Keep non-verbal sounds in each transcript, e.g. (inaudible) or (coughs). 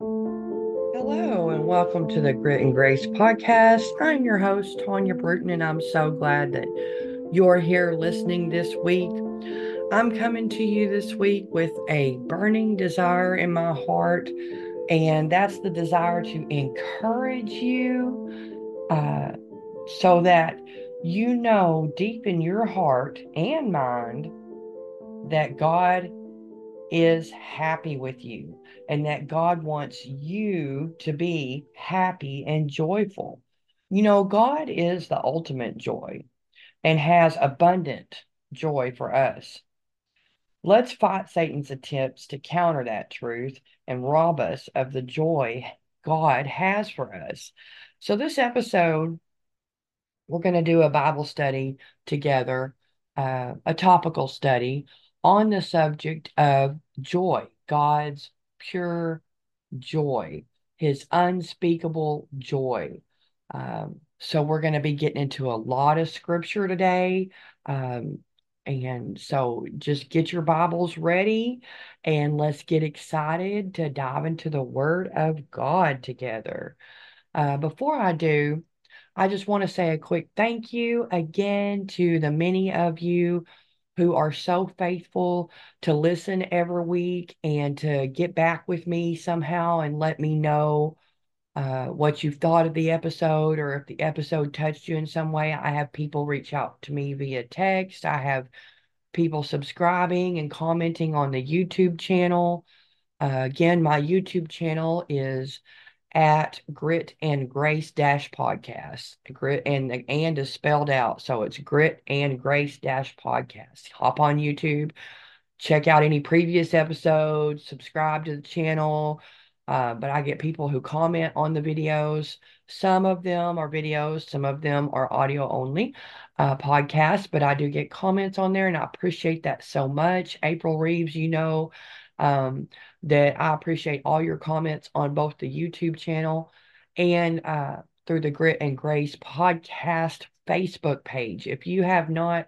Hello, and welcome to the Grit and Grace podcast. I'm your host, Tonya Bruton, and I'm so glad that you're here listening this week. I'm coming to you this week with a burning desire in my heart, and that's the desire to encourage you uh, so that you know deep in your heart and mind that God is happy with you and that God wants you to be happy and joyful. You know, God is the ultimate joy and has abundant joy for us. Let's fight Satan's attempts to counter that truth and rob us of the joy God has for us. So, this episode, we're going to do a Bible study together, uh, a topical study on the subject of joy, God's pure joy, his unspeakable joy. Um, so we're going to be getting into a lot of scripture today. Um, and so just get your Bibles ready and let's get excited to dive into the Word of God together. Uh, before I do, I just want to say a quick thank you again to the many of you who are so faithful to listen every week and to get back with me somehow and let me know uh, what you've thought of the episode or if the episode touched you in some way. I have people reach out to me via text. I have people subscribing and commenting on the YouTube channel. Uh, again, my YouTube channel is at Grit and Grace dash podcast. Grit and the and is spelled out. So it's Grit and Grace dash podcast. Hop on YouTube, check out any previous episodes, subscribe to the channel. Uh, but I get people who comment on the videos. Some of them are videos, some of them are audio only uh, podcasts, but I do get comments on there and I appreciate that so much. April Reeves, you know, um, that I appreciate all your comments on both the YouTube channel and uh, through the Grit and Grace podcast Facebook page. If you have not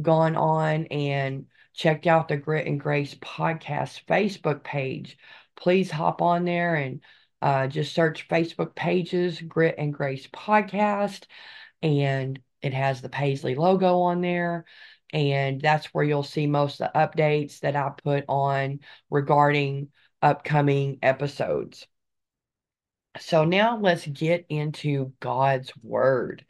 gone on and checked out the Grit and Grace podcast Facebook page, please hop on there and uh, just search Facebook pages, Grit and Grace podcast, and it has the Paisley logo on there and that's where you'll see most of the updates that I put on regarding upcoming episodes. So now let's get into God's Word.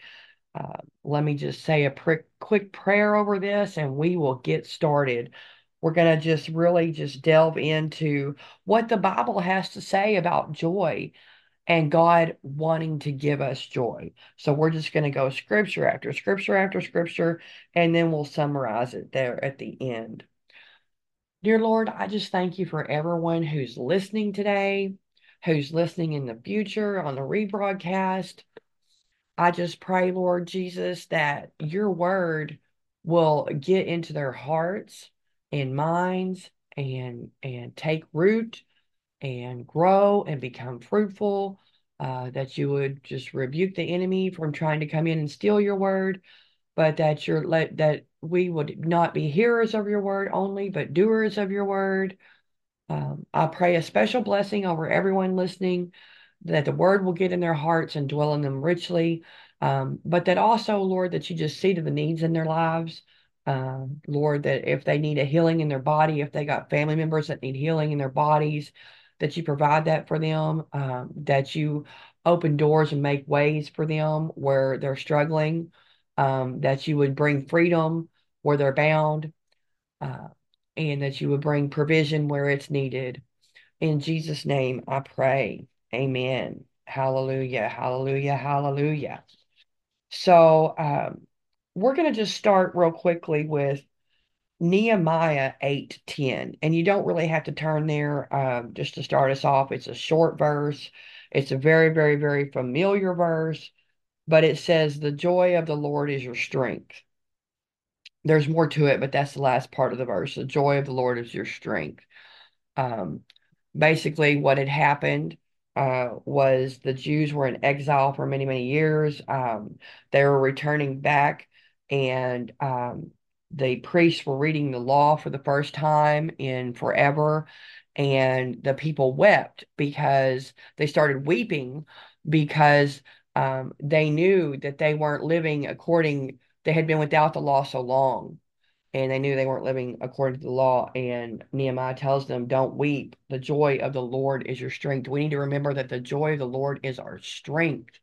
Uh, let me just say a pr- quick prayer over this and we will get started. We're going to just really just delve into what the Bible has to say about joy and God wanting to give us joy. So we're just going to go scripture after scripture after scripture, and then we'll summarize it there at the end. Dear Lord, I just thank you for everyone who's listening today, who's listening in the future on the rebroadcast. I just pray, Lord Jesus, that your word will get into their hearts and minds and and take root and grow and become fruitful, uh, that you would just rebuke the enemy from trying to come in and steal your word, but that you're let that we would not be hearers of your word only, but doers of your word. Um, I pray a special blessing over everyone listening, that the word will get in their hearts and dwell in them richly. Um, but that also, Lord, that you just see to the needs in their lives. Uh, Lord, that if they need a healing in their body, if they got family members that need healing in their bodies, that you provide that for them, um, that you open doors and make ways for them where they're struggling, um, that you would bring freedom where they're bound, uh, and that you would bring provision where it's needed. In Jesus' name, I pray. Amen. Hallelujah. Hallelujah. Hallelujah. So, um, we're going to just start real quickly with Nehemiah 8:10. And you don't really have to turn there um, just to start us off. It's a short verse. It's a very, very, very familiar verse, but it says, The joy of the Lord is your strength. There's more to it, but that's the last part of the verse. The joy of the Lord is your strength. Um, basically, what had happened uh, was the Jews were in exile for many, many years. Um, they were returning back, and um, the priests were reading the law for the first time in forever, and the people wept because they started weeping because um, they knew that they weren't living according they had been without the law so long and they knew they weren't living according to the law. And nehemiah tells them don't weep. The joy of the lord is your strength. We need to remember that the joy of the lord is our strength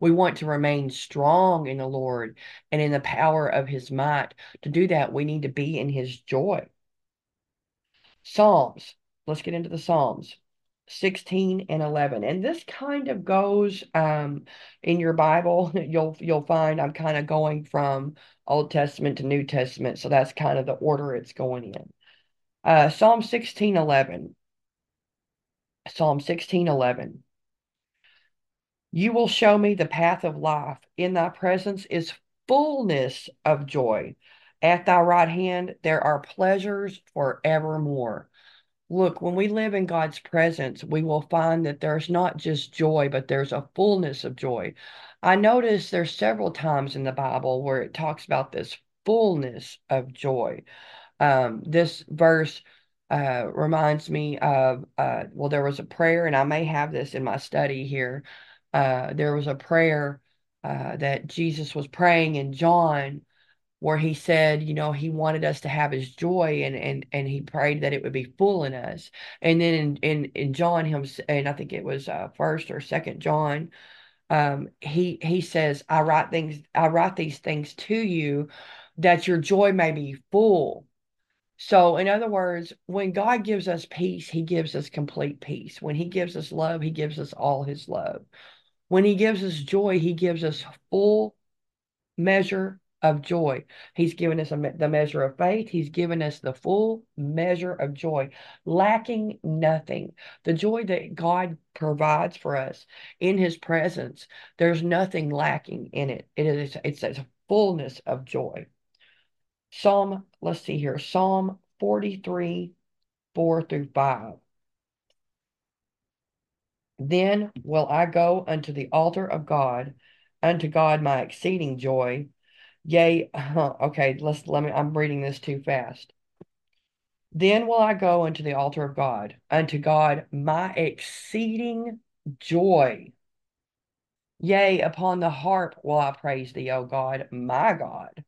we want to remain strong in the lord and in the power of his might. To do that we need to be in his joy. Psalms. Let's get into the psalms. 16 and 11 and this kind of goes um, in your bible. (laughs) You'll you'll find i'm kind of going from old testament to new testament so that's kind of the order it's going in. Uh, psalm 16 11 psalm 16 11 you will show me the path of life in thy presence is fullness of joy at thy right hand there are pleasures forevermore Look, when we live in God's presence, we will find that there's not just joy, but there's a fullness of joy. I notice there's several times in the Bible where it talks about this fullness of joy. Um, this verse uh, reminds me of, uh, well, there was a prayer, and I may have this in my study here. Uh, there was a prayer uh, that Jesus was praying in John where he said, you know, he wanted us to have his joy and and and he prayed that it would be full in us. And then in in, in John him and I think it was uh, first or second John, um, he he says, I write things, I write these things to you that your joy may be full. So, in other words, when God gives us peace, He gives us complete peace. When He gives us love, He gives us all His love. When He gives us joy, He gives us full measure of joy. He's given us a, the measure of faith. He's given us the full measure of joy, lacking nothing. The joy that God provides for us in His presence, there's nothing lacking in it. It is it's a fullness of joy. Psalm, let's see here, Psalm 43, 4 through 5. Then will I go unto the altar of God, unto God my exceeding joy Yea, uh-huh, okay, let's let me I'm reading this too fast. Then will I go unto the altar of God, unto God my exceeding joy. Yea, upon the harp will I praise thee, O God, my God.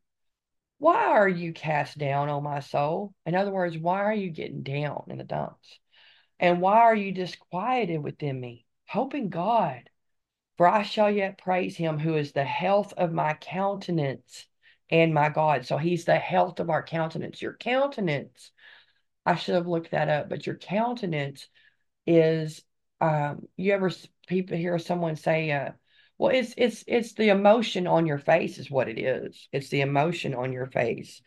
Why are you cast down, O my soul? In other words, why are you getting down in the dumps? And why are you disquieted within me? Hoping God, for I shall yet praise him who is the health of my countenance and my God. So he's the health of our countenance. Your countenance, I should have looked that up, but your countenance is um you ever people hear someone say uh well it's it's it's the emotion on your face is what it is. It's the emotion on your face.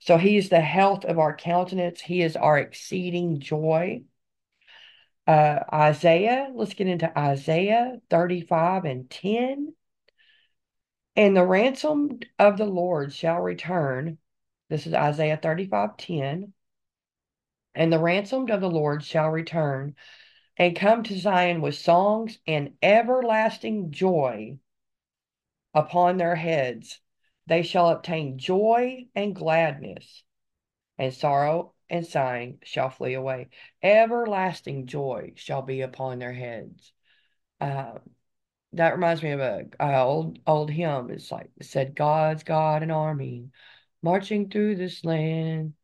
So he's the health of our countenance. He is our exceeding joy uh, Isaiah, let's get into Isaiah 35 and 10. And the ransom of the Lord shall return. This is Isaiah 35 10. And the ransomed of the Lord shall return and come to Zion with songs and everlasting joy upon their heads. They shall obtain joy and gladness, and sorrow and sighing shall flee away. Everlasting joy shall be upon their heads. Uh, that reminds me of a, old old hymn. It's like it said, "God's got an army marching through this land,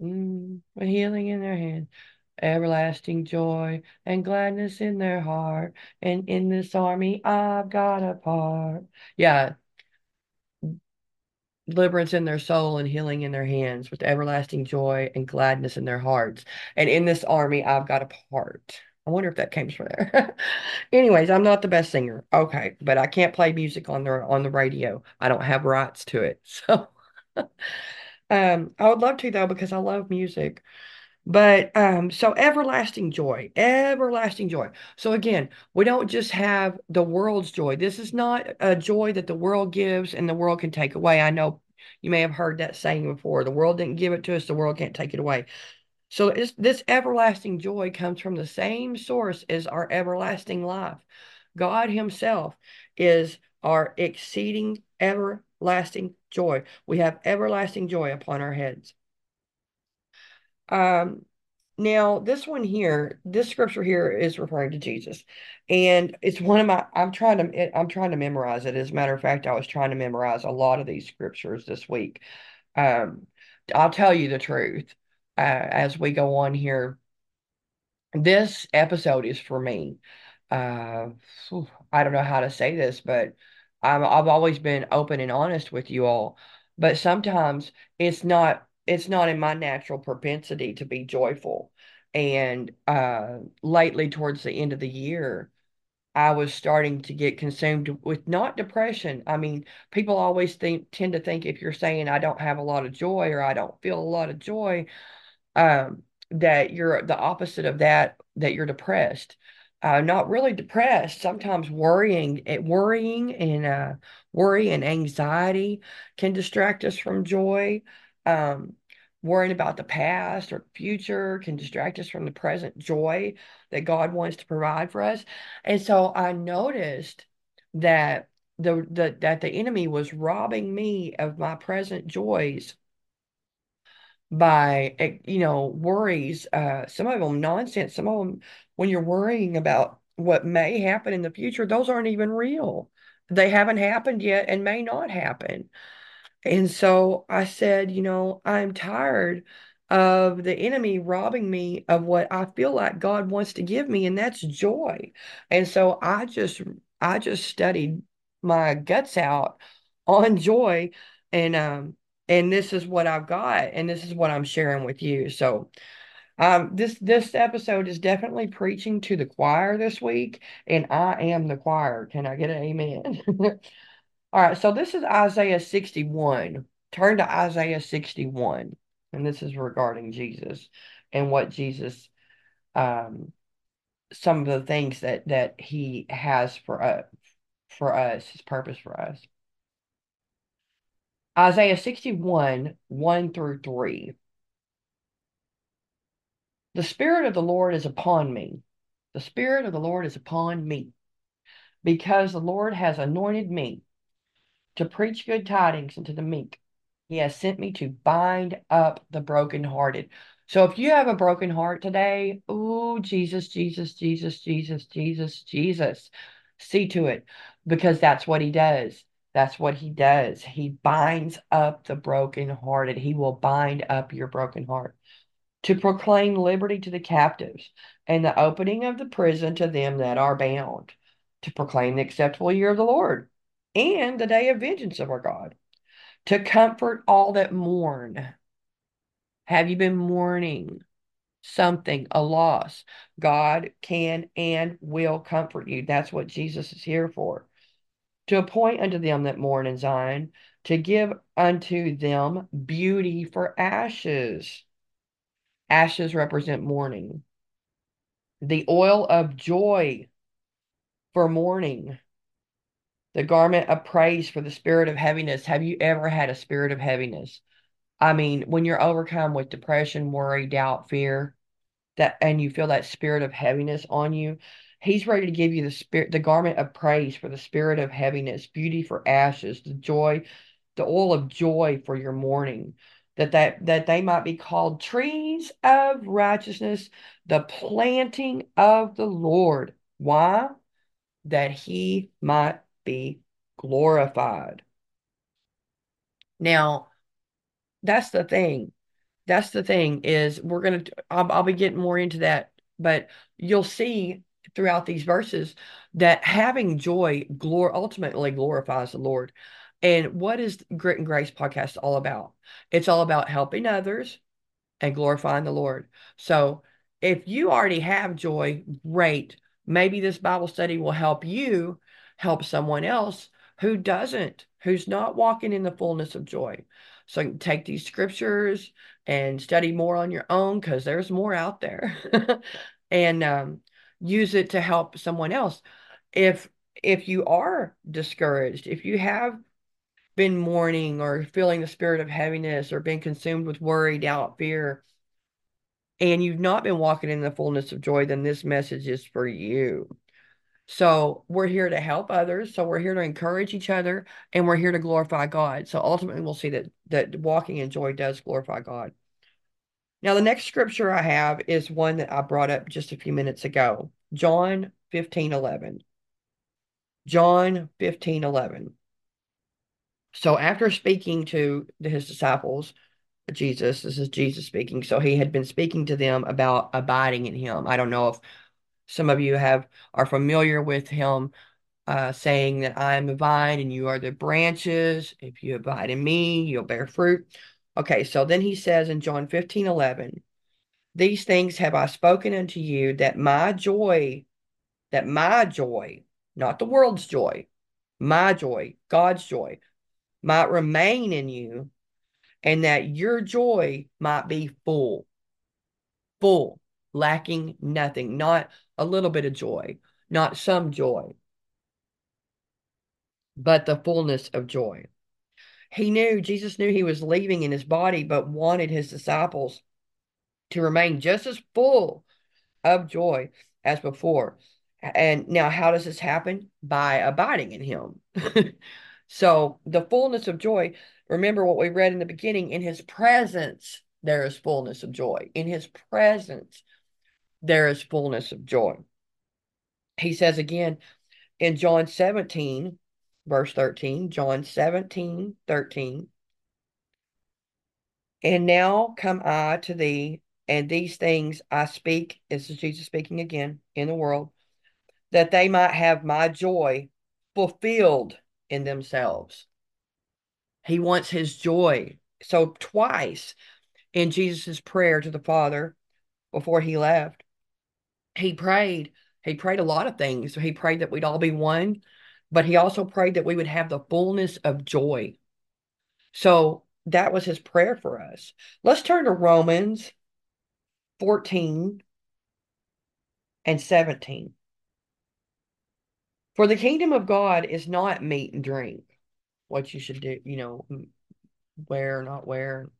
mm, healing in their hand." Everlasting joy and gladness in their heart, and in this army I've got a part. Yeah, deliverance in their soul and healing in their hands, with everlasting joy and gladness in their hearts. And in this army, I've got a part. I wonder if that came from there. (laughs) Anyways, I'm not the best singer. Okay, but I can't play music on the on the radio. I don't have rights to it. (laughs) So (laughs) um I would love to though because I love music. But um, so everlasting joy, everlasting joy. So again, we don't just have the world's joy. This is not a joy that the world gives and the world can take away. I know you may have heard that saying before. The world didn't give it to us, the world can't take it away. So this everlasting joy comes from the same source as our everlasting life. God Himself is our exceeding everlasting joy. We have everlasting joy upon our heads. Um, now this one here, this scripture here is referring to Jesus. And it's one of my I'm trying to I'm trying to memorize it. As a matter of fact, I was trying to memorize a lot of these scriptures this week. Um, I'll tell you the truth uh, as we go on here. This episode is for me. Uh, I don't know how to say this, but I'm, I've always been open and honest with you all. But sometimes it's not it's not in my natural propensity to be joyful. And uh, lately, towards the end of the year, I was starting to get consumed with not depression. I mean, people always think tend to think if you're saying I don't have a lot of joy or I don't feel a lot of joy, um, that you're the opposite of that, that you're depressed. Uh, not really depressed. Sometimes worrying, eh, worrying and uh, worry and anxiety can distract us from joy. Um, worrying about the past or future can distract us from the present joy that God wants to provide for us. And so I noticed that the, the that the enemy was robbing me of my present joys by eh, you know worries uh some of them nonsense some of them when you're worrying about what may happen in the future those aren't even real they haven't happened yet and may not happen and so I said, you know, I'm tired of the enemy robbing me of what I feel like God wants to give me, and that's joy. And so I just I just studied my guts out (laughs) on joy and um and this is what I've got and this is what I'm sharing with you. So um this this episode is definitely preaching to the choir this week and I am the choir. Can I get an amen? (laughs) All right, so this is Isaiah 61. Turn to Isaiah 61, and this is regarding Jesus and what Jesus, um, some of the things that that He has for us, for us, His purpose for us. Isaiah 61, 1 through 3. The Spirit of the Lord is upon me. The Spirit of the Lord is upon me, because the Lord has anointed me to preach good tidings unto the meek. He has sent me to bind up the brokenhearted. So if you have a broken heart today, oh, Jesus, Jesus, Jesus, Jesus, Jesus, Jesus, see to it because that's what he does. That's what he does. He binds up the brokenhearted. He will bind up your broken heart to proclaim liberty to the captives and the opening of the prison to them that are bound, to proclaim the acceptable year of the Lord and the day of vengeance of our God, to comfort all that mourn. Have you been mourning something, a loss? God can and will comfort you. That's what Jesus is here for. To appoint unto them that mourn in Zion, to give unto them beauty for ashes. Ashes represent mourning. The oil of joy for mourning the garment of praise for the spirit of heaviness. Have you ever had a spirit of heaviness? I mean, when you're overcome with depression, worry, doubt, fear, that and you feel that spirit of heaviness on you, he's ready to give you the spirit, the garment of praise for the spirit of heaviness, beauty for ashes, the joy, the oil of joy for your mourning. That, that that they might be called trees of righteousness, the planting of the Lord. Why? That he might be glorified. Now, that's the thing. That's the thing is we're going to, I'll, I'll be getting more into that, but you'll see throughout these verses that having joy glor- ultimately glorifies the Lord. And what is Grit and Grace podcast all about? It's all about helping others and glorifying the Lord. So if you already have joy, great. Maybe this Bible study will help you help someone else who doesn't, who's not walking in the fullness of joy. So take these scriptures and study more on your own because there's more out there (laughs) and um, use it to help someone else. If if you are discouraged, if you have been mourning or feeling the spirit of heaviness or been consumed with worry, doubt, fear, and you've not been walking in the fullness of joy, then this message is for you. So we're here to help others. So we're here to encourage each other and we're here to glorify God. So ultimately we'll see that that walking in joy does glorify God. Now, the next scripture I have is one that I brought up just a few minutes ago John 15 11. John 15 11. So, after speaking to his disciples, Jesus, this is Jesus speaking. So, he had been speaking to them about abiding in him. I don't know if some of you have are familiar with him uh, saying that I am the vine and you are the branches. If you abide in me, you'll bear fruit. Okay, so then he says in John 15 11, these things have I spoken unto you that my joy, that my joy, not the world's joy, my joy, God's joy, might remain in you, and that your joy might be full, full, lacking nothing, not a little bit of joy, not some joy, but the fullness of joy. He knew, Jesus knew he was leaving in his body, but wanted his disciples to remain just as full of joy as before. And now, how does this happen? By abiding in him. (laughs) so, the fullness of joy, remember what we read in the beginning in his presence, there is fullness of joy. In his presence, there is fullness of joy. He says again in John 17, verse 13, John 17, 13. And now come I to thee, and these things I speak, this is Jesus speaking again, in the world, that they might have my joy fulfilled in themselves. He wants his joy. So, twice in Jesus' prayer to the Father before he left, he prayed. He prayed a lot of things. He prayed that we'd all be one, but he also prayed that we would have the fullness of joy. So, that was his prayer for us. Let's turn to Romans 14 and 17. For the kingdom of God is not meat and drink, what you should do, you know, or not wear.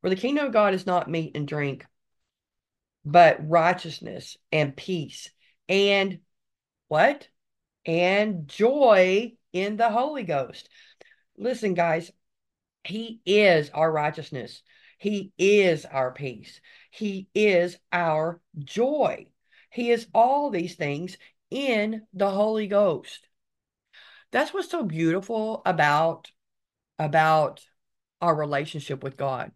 For the kingdom of God is not meat and drink, but righteousness and peace and what? And joy in the Holy Ghost. Listen, guys, He is our righteousness. He is our peace. He is our joy. He is all these things in the Holy Ghost. That's what's so beautiful about about our relationship with God.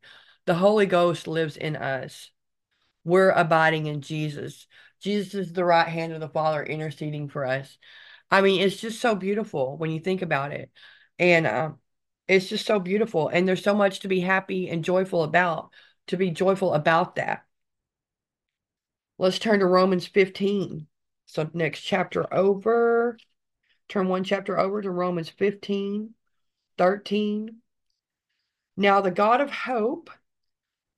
The Holy Ghost lives in us. We're abiding in Jesus. Jesus is the right hand of the Father interceding for us. I mean, it's just so beautiful when you think about it. And um, it's just so beautiful. And there's so much to be happy and joyful about, to be joyful about that. Let's turn to Romans 15. So, next chapter over, turn one chapter over to Romans 15, 13. Now, the God of hope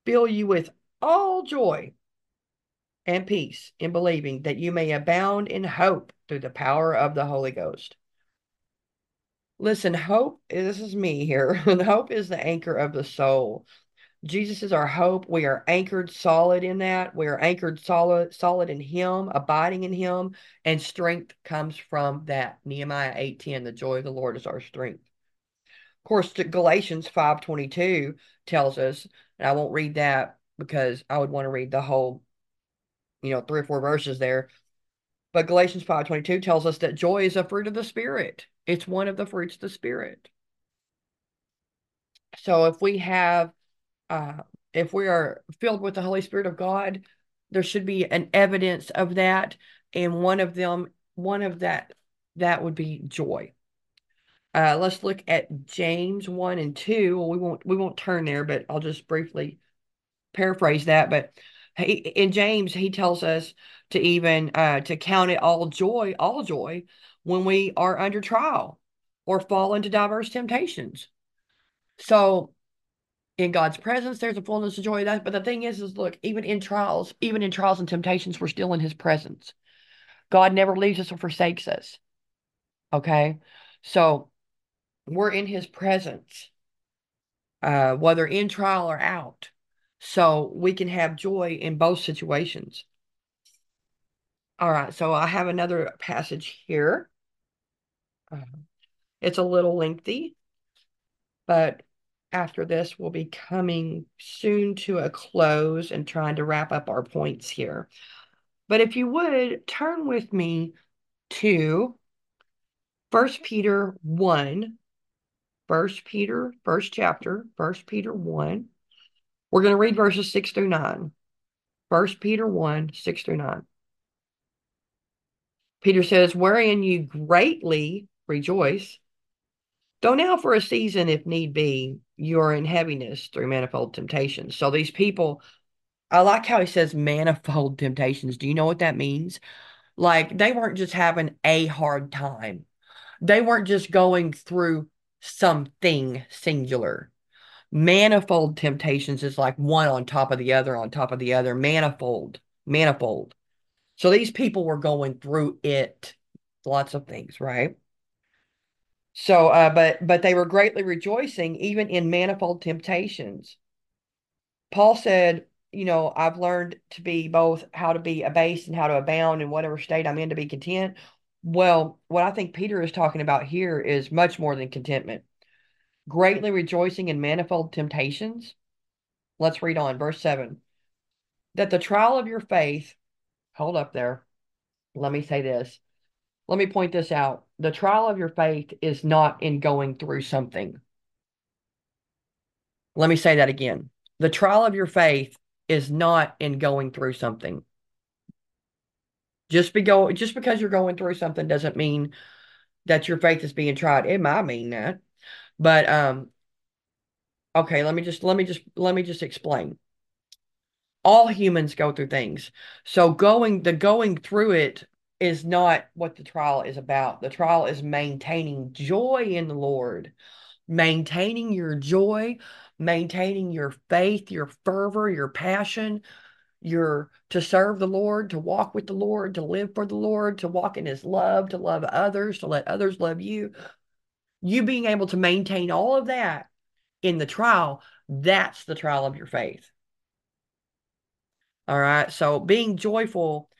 fill you with all joy and peace in believing that you may abound in hope through the power of the Holy Ghost. Listen, hope, this is me here. (laughs) hope is the anchor of the soul. Jesus is our hope. We are anchored solid in that. We are anchored solid, solid in Him, abiding in Him, and strength comes from that. Nehemiah 8:10, the joy of the Lord is our strength. Of course, Galatians 5:22 tells us, and I won't read that because I would want to read the whole, you know, three or four verses there. But Galatians 5:22 tells us that joy is a fruit of the Spirit. It's one of the fruits of the Spirit. So if we have uh, if we are filled with the Holy Spirit of God, there should be an evidence of that. And one of them, one of that, that would be joy. Uh, let's look at James 1 and 2. Well, we won't we won't turn there, but I'll just briefly paraphrase that. But he, in James, he tells us to even uh, to count it all joy, all joy, when we are under trial or fall into diverse temptations. So in God's presence, there's a fullness of joy. That, but the thing is, is look, even in trials, even in trials and temptations, we're still in His presence. God never leaves us or forsakes us. Okay, so we're in His presence, uh, whether in trial or out. So we can have joy in both situations. All right, so I have another passage here. Uh, it's a little lengthy, but after this we'll be coming soon to a close and trying to wrap up our points here. But if you would turn with me to First Peter 1, First Peter, first chapter, First Peter 1. We're going to read verses 6 through 9. First Peter 1, 6 through 9. Peter says, Wherein you greatly rejoice, though now for a season, if need be, you are in heaviness through manifold temptations. So these people, I like how he says manifold (laughs) temptations. Do you know what that means? Like they weren't just having a hard time, they weren't just going through something singular. Manifold temptations is like one on top of the other, on top of the other, manifold, manifold. So these people were going through it, lots of things, right? So, uh, but but they were greatly rejoicing even in manifold temptations. Paul said, you know, I've learned to be both how to be abased and how to abound in whatever state I'm in to be content. Well, what I think Peter is talking about here is much more than contentment. Greatly rejoicing in manifold temptations. Let's read on, verse 7. That the trial of your faith, hold up there. Let me say this. Let me point this out. The trial of your faith is not in going through something. Let me say that again. The trial of your faith is not in going through something. Just be go just because you're going through something doesn't mean that your faith is being tried. It might mean that. But um okay, let me just let me just let me just explain. All humans go through things. So going the going through it is not what the trial is about. The trial is maintaining joy in the Lord, maintaining your joy, maintaining your faith, your fervor, your passion, your to serve the Lord, to walk with the Lord, to live for the Lord, to walk in his love, to love others, to let others love you. You being able to maintain all of that in the trial, that's the trial of your faith. All right. So being joyful,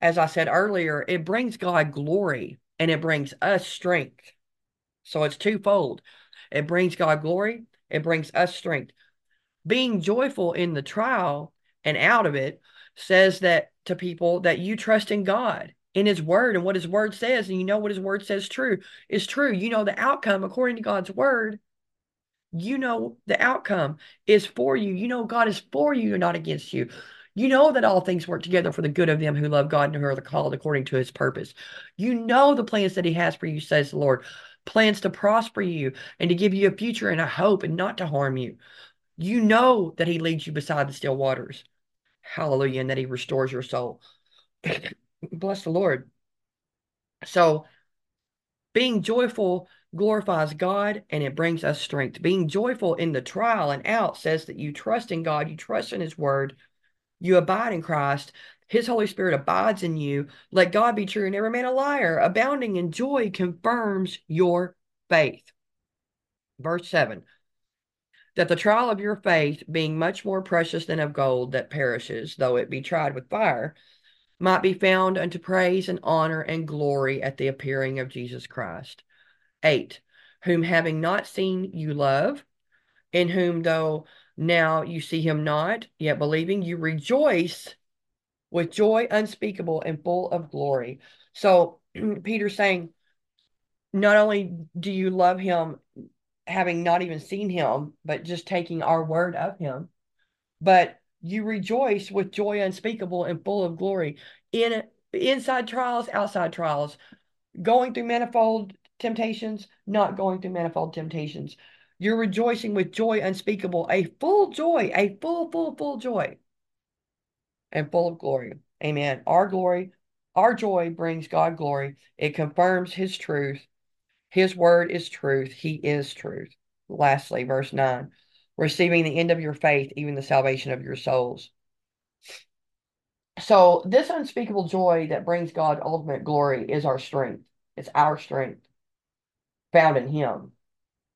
as I said earlier, it brings God glory and it brings us strength. So it's twofold. It brings God glory, it brings us strength. Being joyful in the trial and out of it says that to people that you trust in God, in his word and what his word says, and you know what his word says true is true. You know the outcome according to God's word. You know the outcome is for you. You know God is for you, not against you. You know that all things work together for the good of them who love God and who are called according to his purpose. You know the plans that he has for you, says the Lord. Plans to prosper you and to give you a future and a hope and not to harm you. You know that he leads you beside the still waters. Hallelujah. And that he restores your soul. Bless the Lord. So, being joyful glorifies God and it brings us strength. Being joyful in the trial and out says that you trust in God, you trust in His word, you abide in Christ. His Holy Spirit abides in you. Let God be true and every man a liar. Abounding in joy confirms your faith. Verse 7 that the trial of your faith, being much more precious than of gold that perishes, though it be tried with fire, might be found unto praise and honor and glory at the appearing of Jesus Christ. 8. Whom having not seen you love, in whom though now you see him not, yet believing you rejoice with joy unspeakable and full of glory. So (clears throat) Peter's saying, not only do you love him having not even seen him, but just taking our word of him. But you rejoice with joy unspeakable and full of glory in inside trials, outside trials, going through manifold temptations, not going through manifold temptations. You're rejoicing with joy unspeakable, a full joy, a full, full, full joy, and full of glory. Amen. Our glory, our joy brings God glory. It confirms his truth his word is truth. He is truth. Lastly, verse 9 receiving the end of your faith, even the salvation of your souls. So, this unspeakable joy that brings God ultimate glory is our strength. It's our strength found in Him,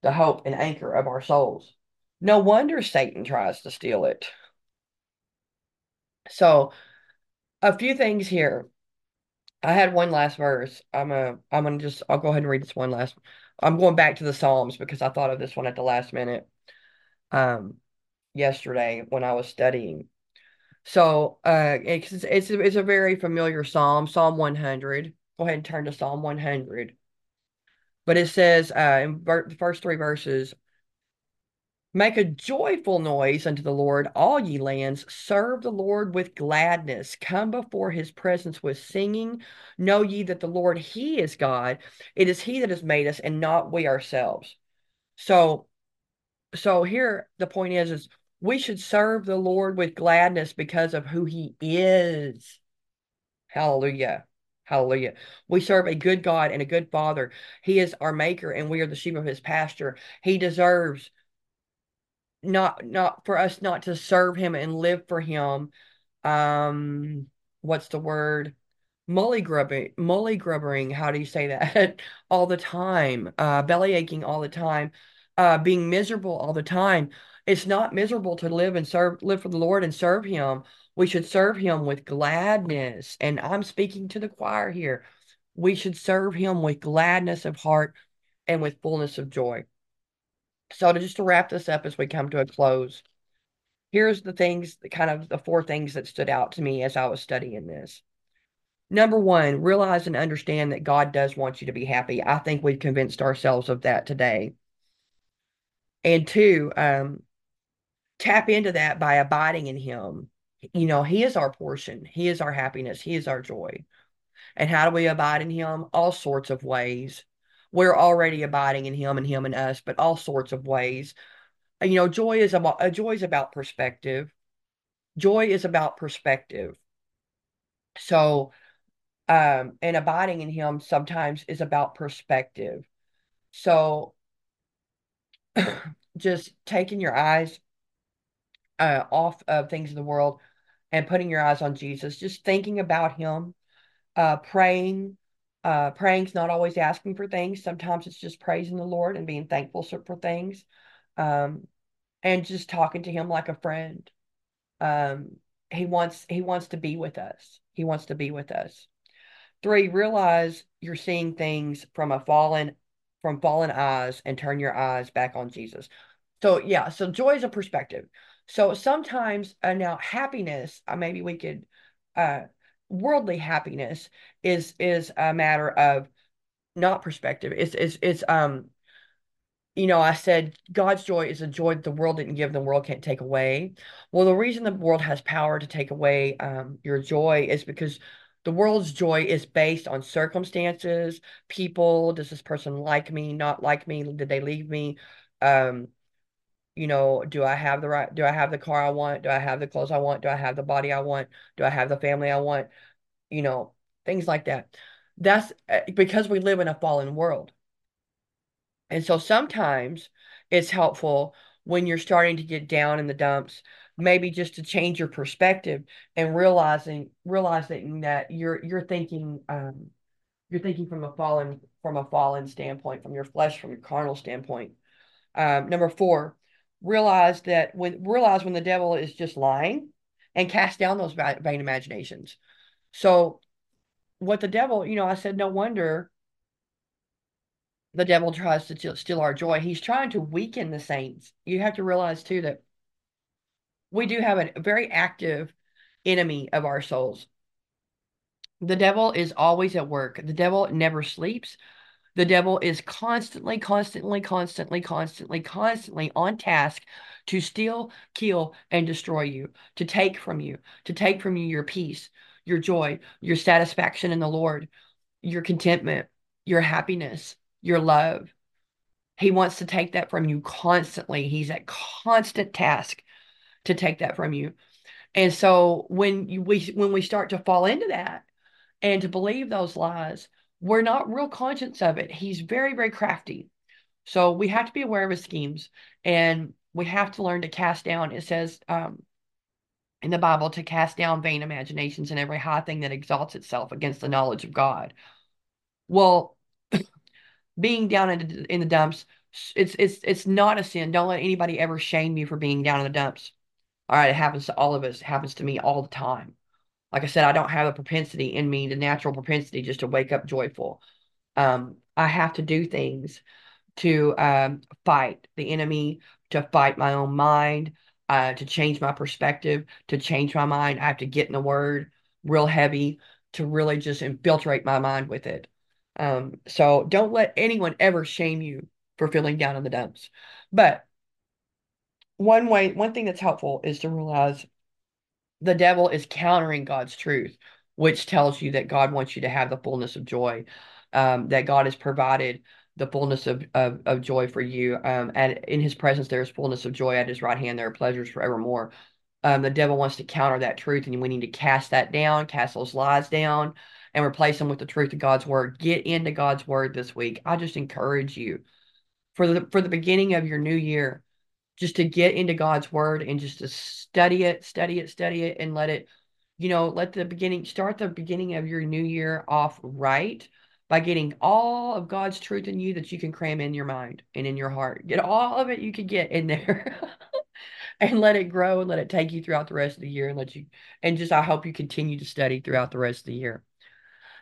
the hope and anchor of our souls. No wonder Satan tries to steal it. So, a few things here. I had one last verse. I'm a I'm gonna just I'll go ahead and read this one last. I'm going back to the Psalms because I thought of this one at the last minute. Um, yesterday when I was studying. So uh, it's, it's, it's a very familiar psalm, Psalm 100. Go ahead and turn to Psalm 100. But it says uh, in the first three verses, Make a joyful noise unto the Lord, all ye lands. Serve the Lord with gladness. Come before his presence with singing. Know ye that the Lord, he is God. It is he that has made us and not we ourselves. So, so here the point is, is we should serve the Lord with gladness because of who he is. Hallelujah. Hallelujah. We serve a good God and a good Father. He is our maker and we are the sheep of his pasture. He deserves not not for us not to serve him and live for him. Um, what's the word? Mully grubbing, mully grubbering. How do you say that? (laughs) all the time, uh, belly aching all the time, uh, being miserable all the time. It's not miserable to live and serve, live for the Lord and serve Him. We should serve Him with gladness. And I'm speaking to the choir here. We should serve Him with gladness of heart and with fullness of joy. So to just to wrap this up as we come to a close, here's the things, kind of the four things that stood out to me as I was studying this. Number one, realize and understand that God does want you to be happy. I think we've convinced ourselves of that today. And two, um, tap into that by abiding in Him. You know, He is our portion, He is our happiness, He is our joy. And how do we abide in Him? All sorts of ways. We're already abiding in Him and Him and us, but all sorts of ways. You know, joy is about uh, joy is about perspective. Joy is about perspective. So, um, and abiding in Him sometimes is about perspective. So, just taking your eyes uh, off of things in the world and putting your eyes on Jesus, just thinking about Him, uh, praying. Uh, praying's not always asking for things. Sometimes it's just praising the Lord and being thankful for things, um, and just talking to Him like a friend. Um, he wants He wants to be with us. He wants to be with us. Three, realize you're seeing things from a fallen from fallen eyes and turn your eyes back on Jesus. So yeah, so joy is a perspective. So sometimes uh, now happiness, uh, maybe we could uh worldly happiness is is a matter of not perspective. It's it's it's um you know, I said God's joy is a joy that the world didn't give, the world can't take away. Well, the reason the world has power to take away um, your joy is because the world's joy is based on circumstances, people. Does this person like me, not like me? Did they leave me? Um, you know, do I have the right, do I have the car I want? Do I have the clothes I want? Do I have the body I want? Do I have the family I want? You know, things like that. That's uh, because we live in a fallen world. And so sometimes it's helpful when you're starting to get down in the dumps, maybe just to change your perspective and realizing realizing that you're you're thinking um, you're thinking from a fallen from a fallen standpoint, from your flesh, from your carnal standpoint. Um, number four, realize that when realize when the devil is just lying and cast down those vain imaginations. So what the devil, you know, I said, no wonder the devil tries to steal our joy. He's trying to weaken the saints. You have to realize too that we do have a very active enemy of our souls. The devil is always at work. The devil never sleeps. The devil is constantly, constantly, constantly, constantly, constantly on task to steal, kill, and destroy you, to take from you, to take from you your peace, your joy, your satisfaction in the Lord, your contentment, your happiness, your love. He wants to take that from you constantly. He's at constant task to take that from you. And so when you, we when we start to fall into that and to believe those lies, we're not real conscious of it. He's very, very crafty. So we have to be aware of his schemes and we have to learn to cast down. It says um, in the Bible to cast down vain imaginations and every high thing that exalts itself against the knowledge of God. Well, (coughs) being down in, in the dumps, it's it's it's not a sin. Don't let anybody ever shame you for being down in the dumps. All right, it happens to all of us. It happens to me all the time. Like I said, I don't have a propensity in me, the natural propensity just to wake up joyful. Um, I have to do things to um, fight the enemy, to fight my own mind, uh, to change my perspective, to change my mind. I have to get in the word real heavy to really just infiltrate my mind with it. Um, so don't let anyone ever shame you for feeling down in the dumps. But one way, one thing that's helpful is to realize the devil is countering God's truth, which tells you that God wants you to have the fullness of joy, um, that God has provided the fullness of, of, of joy for you. Um, and in his presence, there is fullness of joy at his right hand. There are pleasures forevermore. Um, the devil wants to counter that truth, and we need to cast that down, cast those lies down, and replace them with the truth of God's word. Get into God's word this week. I just encourage you for the for the beginning of your new year just to get into God's word and just to study it, study it, study it, and let it, you know, let the beginning start the beginning of your new year off right by getting all of God's truth in you that you can cram in your mind and in your heart. Get all of it you can get in there. (laughs) and let it grow and let it take you throughout the rest of the year and let you and just I hope you continue to study throughout the rest of the year.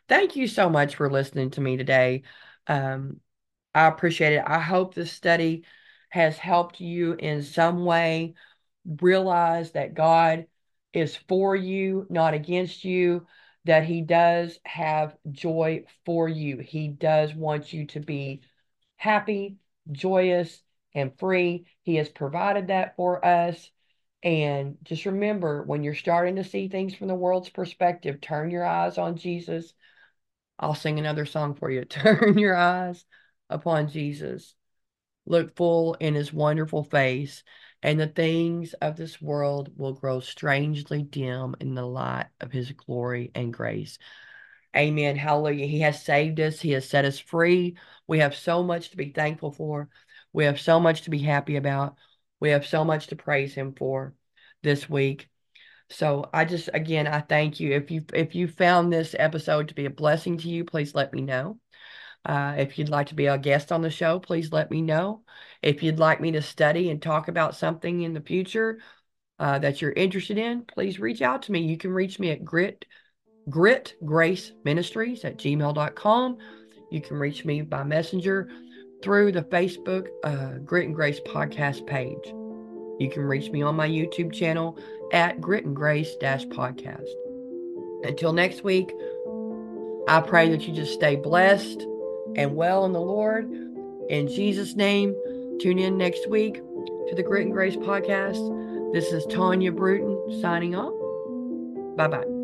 Thank you so much for listening to me today. Um, I appreciate it. I hope this study has helped you in some way realize that God is for you, not against you, that He does have joy for you. He does want you to be happy, joyous, and free. He has provided that for us. And just remember when you're starting to see things from the world's perspective, turn your eyes on Jesus. I'll sing another song for you. (laughs) Turn your eyes upon Jesus look full in his wonderful face, and the things of this world will grow strangely dim in the light of his glory and grace. Amen. Hallelujah. He has saved us, He has set us free. We have so much to be thankful for. We have so much to be happy about. We have so much to praise Him for this week. So I just again I thank you. If you if you found this episode to be a blessing to you, please let me know. Uh, if you'd like to be a guest on the show, please let me know. If you'd like me to study and talk about something in the future uh, that you're interested in, please reach out to me. You can reach me at grit grit grace ministries at gmail.com. You can reach me by messenger through the Facebook uh, Grit and Grace podcast page. You can reach me on my YouTube channel at Grit and Grace podcast. Until next week, I pray that you just stay blessed and well in the Lord. In Jesus' name, tune in next week to the Grit and Grace podcast. This is Tonya Bruton signing off. Bye bye.